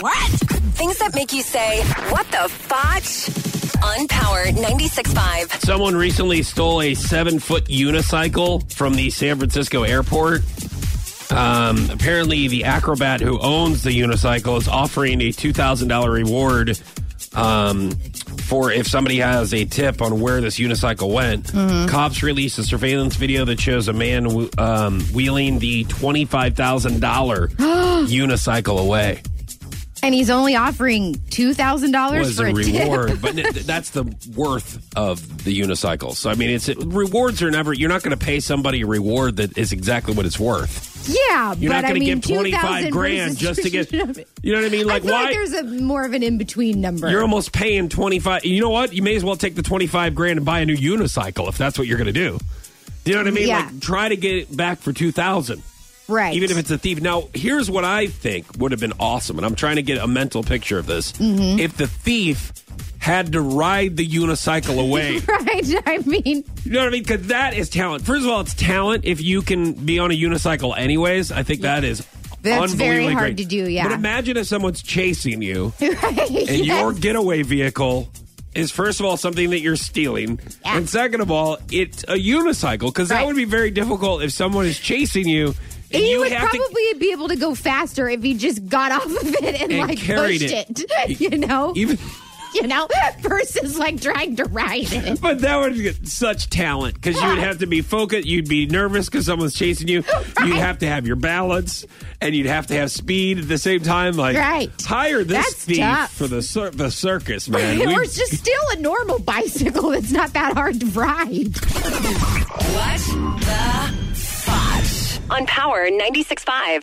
What? Things that make you say, what the fotch? On Power 96.5. Someone recently stole a seven foot unicycle from the San Francisco airport. Um, apparently, the acrobat who owns the unicycle is offering a $2,000 reward um, for if somebody has a tip on where this unicycle went. Cops released a surveillance video that shows a man um, wheeling the $25,000 unicycle away. And he's only offering $2,000 was for a a, reward, but that's the worth of the unicycle. So I mean, it's rewards are never. You're not going to pay somebody a reward that is exactly what it's worth. Yeah, You're not going to give 25 grand just to get. You know what I mean? Like I why? like there's a more of an in between number. you're almost paying 25. You know what? You may as well take the 25 grand and buy a new unicycle if that's what you're going to do. Do you know what I mean? Yeah. Like try to get it back for 2000 right. even if it's a thief. Now, here's what I think would have been awesome, and I'm trying to get a mental picture of this. Mm-hmm. If the thief had to ride the unicycle away, right. I mean, you know what I mean? Because that is talent. First of all, it's talent if you can be on a unicycle anyways. I think that is That's very hard great. to do, yeah. But imagine if someone's chasing you right. and yes. your getaway vehicle is first of all something that you're stealing, Yeah. and second of all, it's a unicycle because that would be very difficult if someone is chasing you. And he you would have to probably be able to go faster if he just got off of it and, And like carried pushed it. it. You know, even you know, versus like trying to ride it. But that would get such talent because you would have to be focused. You'd be nervous because someone's chasing you. You'd have to have your balance, and you'd have to have speed at the same time. Like, Right. hire this That's thief tough. for the cir- the circus, man. or We- just steal a normal bicycle that's not that hard to ride. What the fotch? On Power 96.5.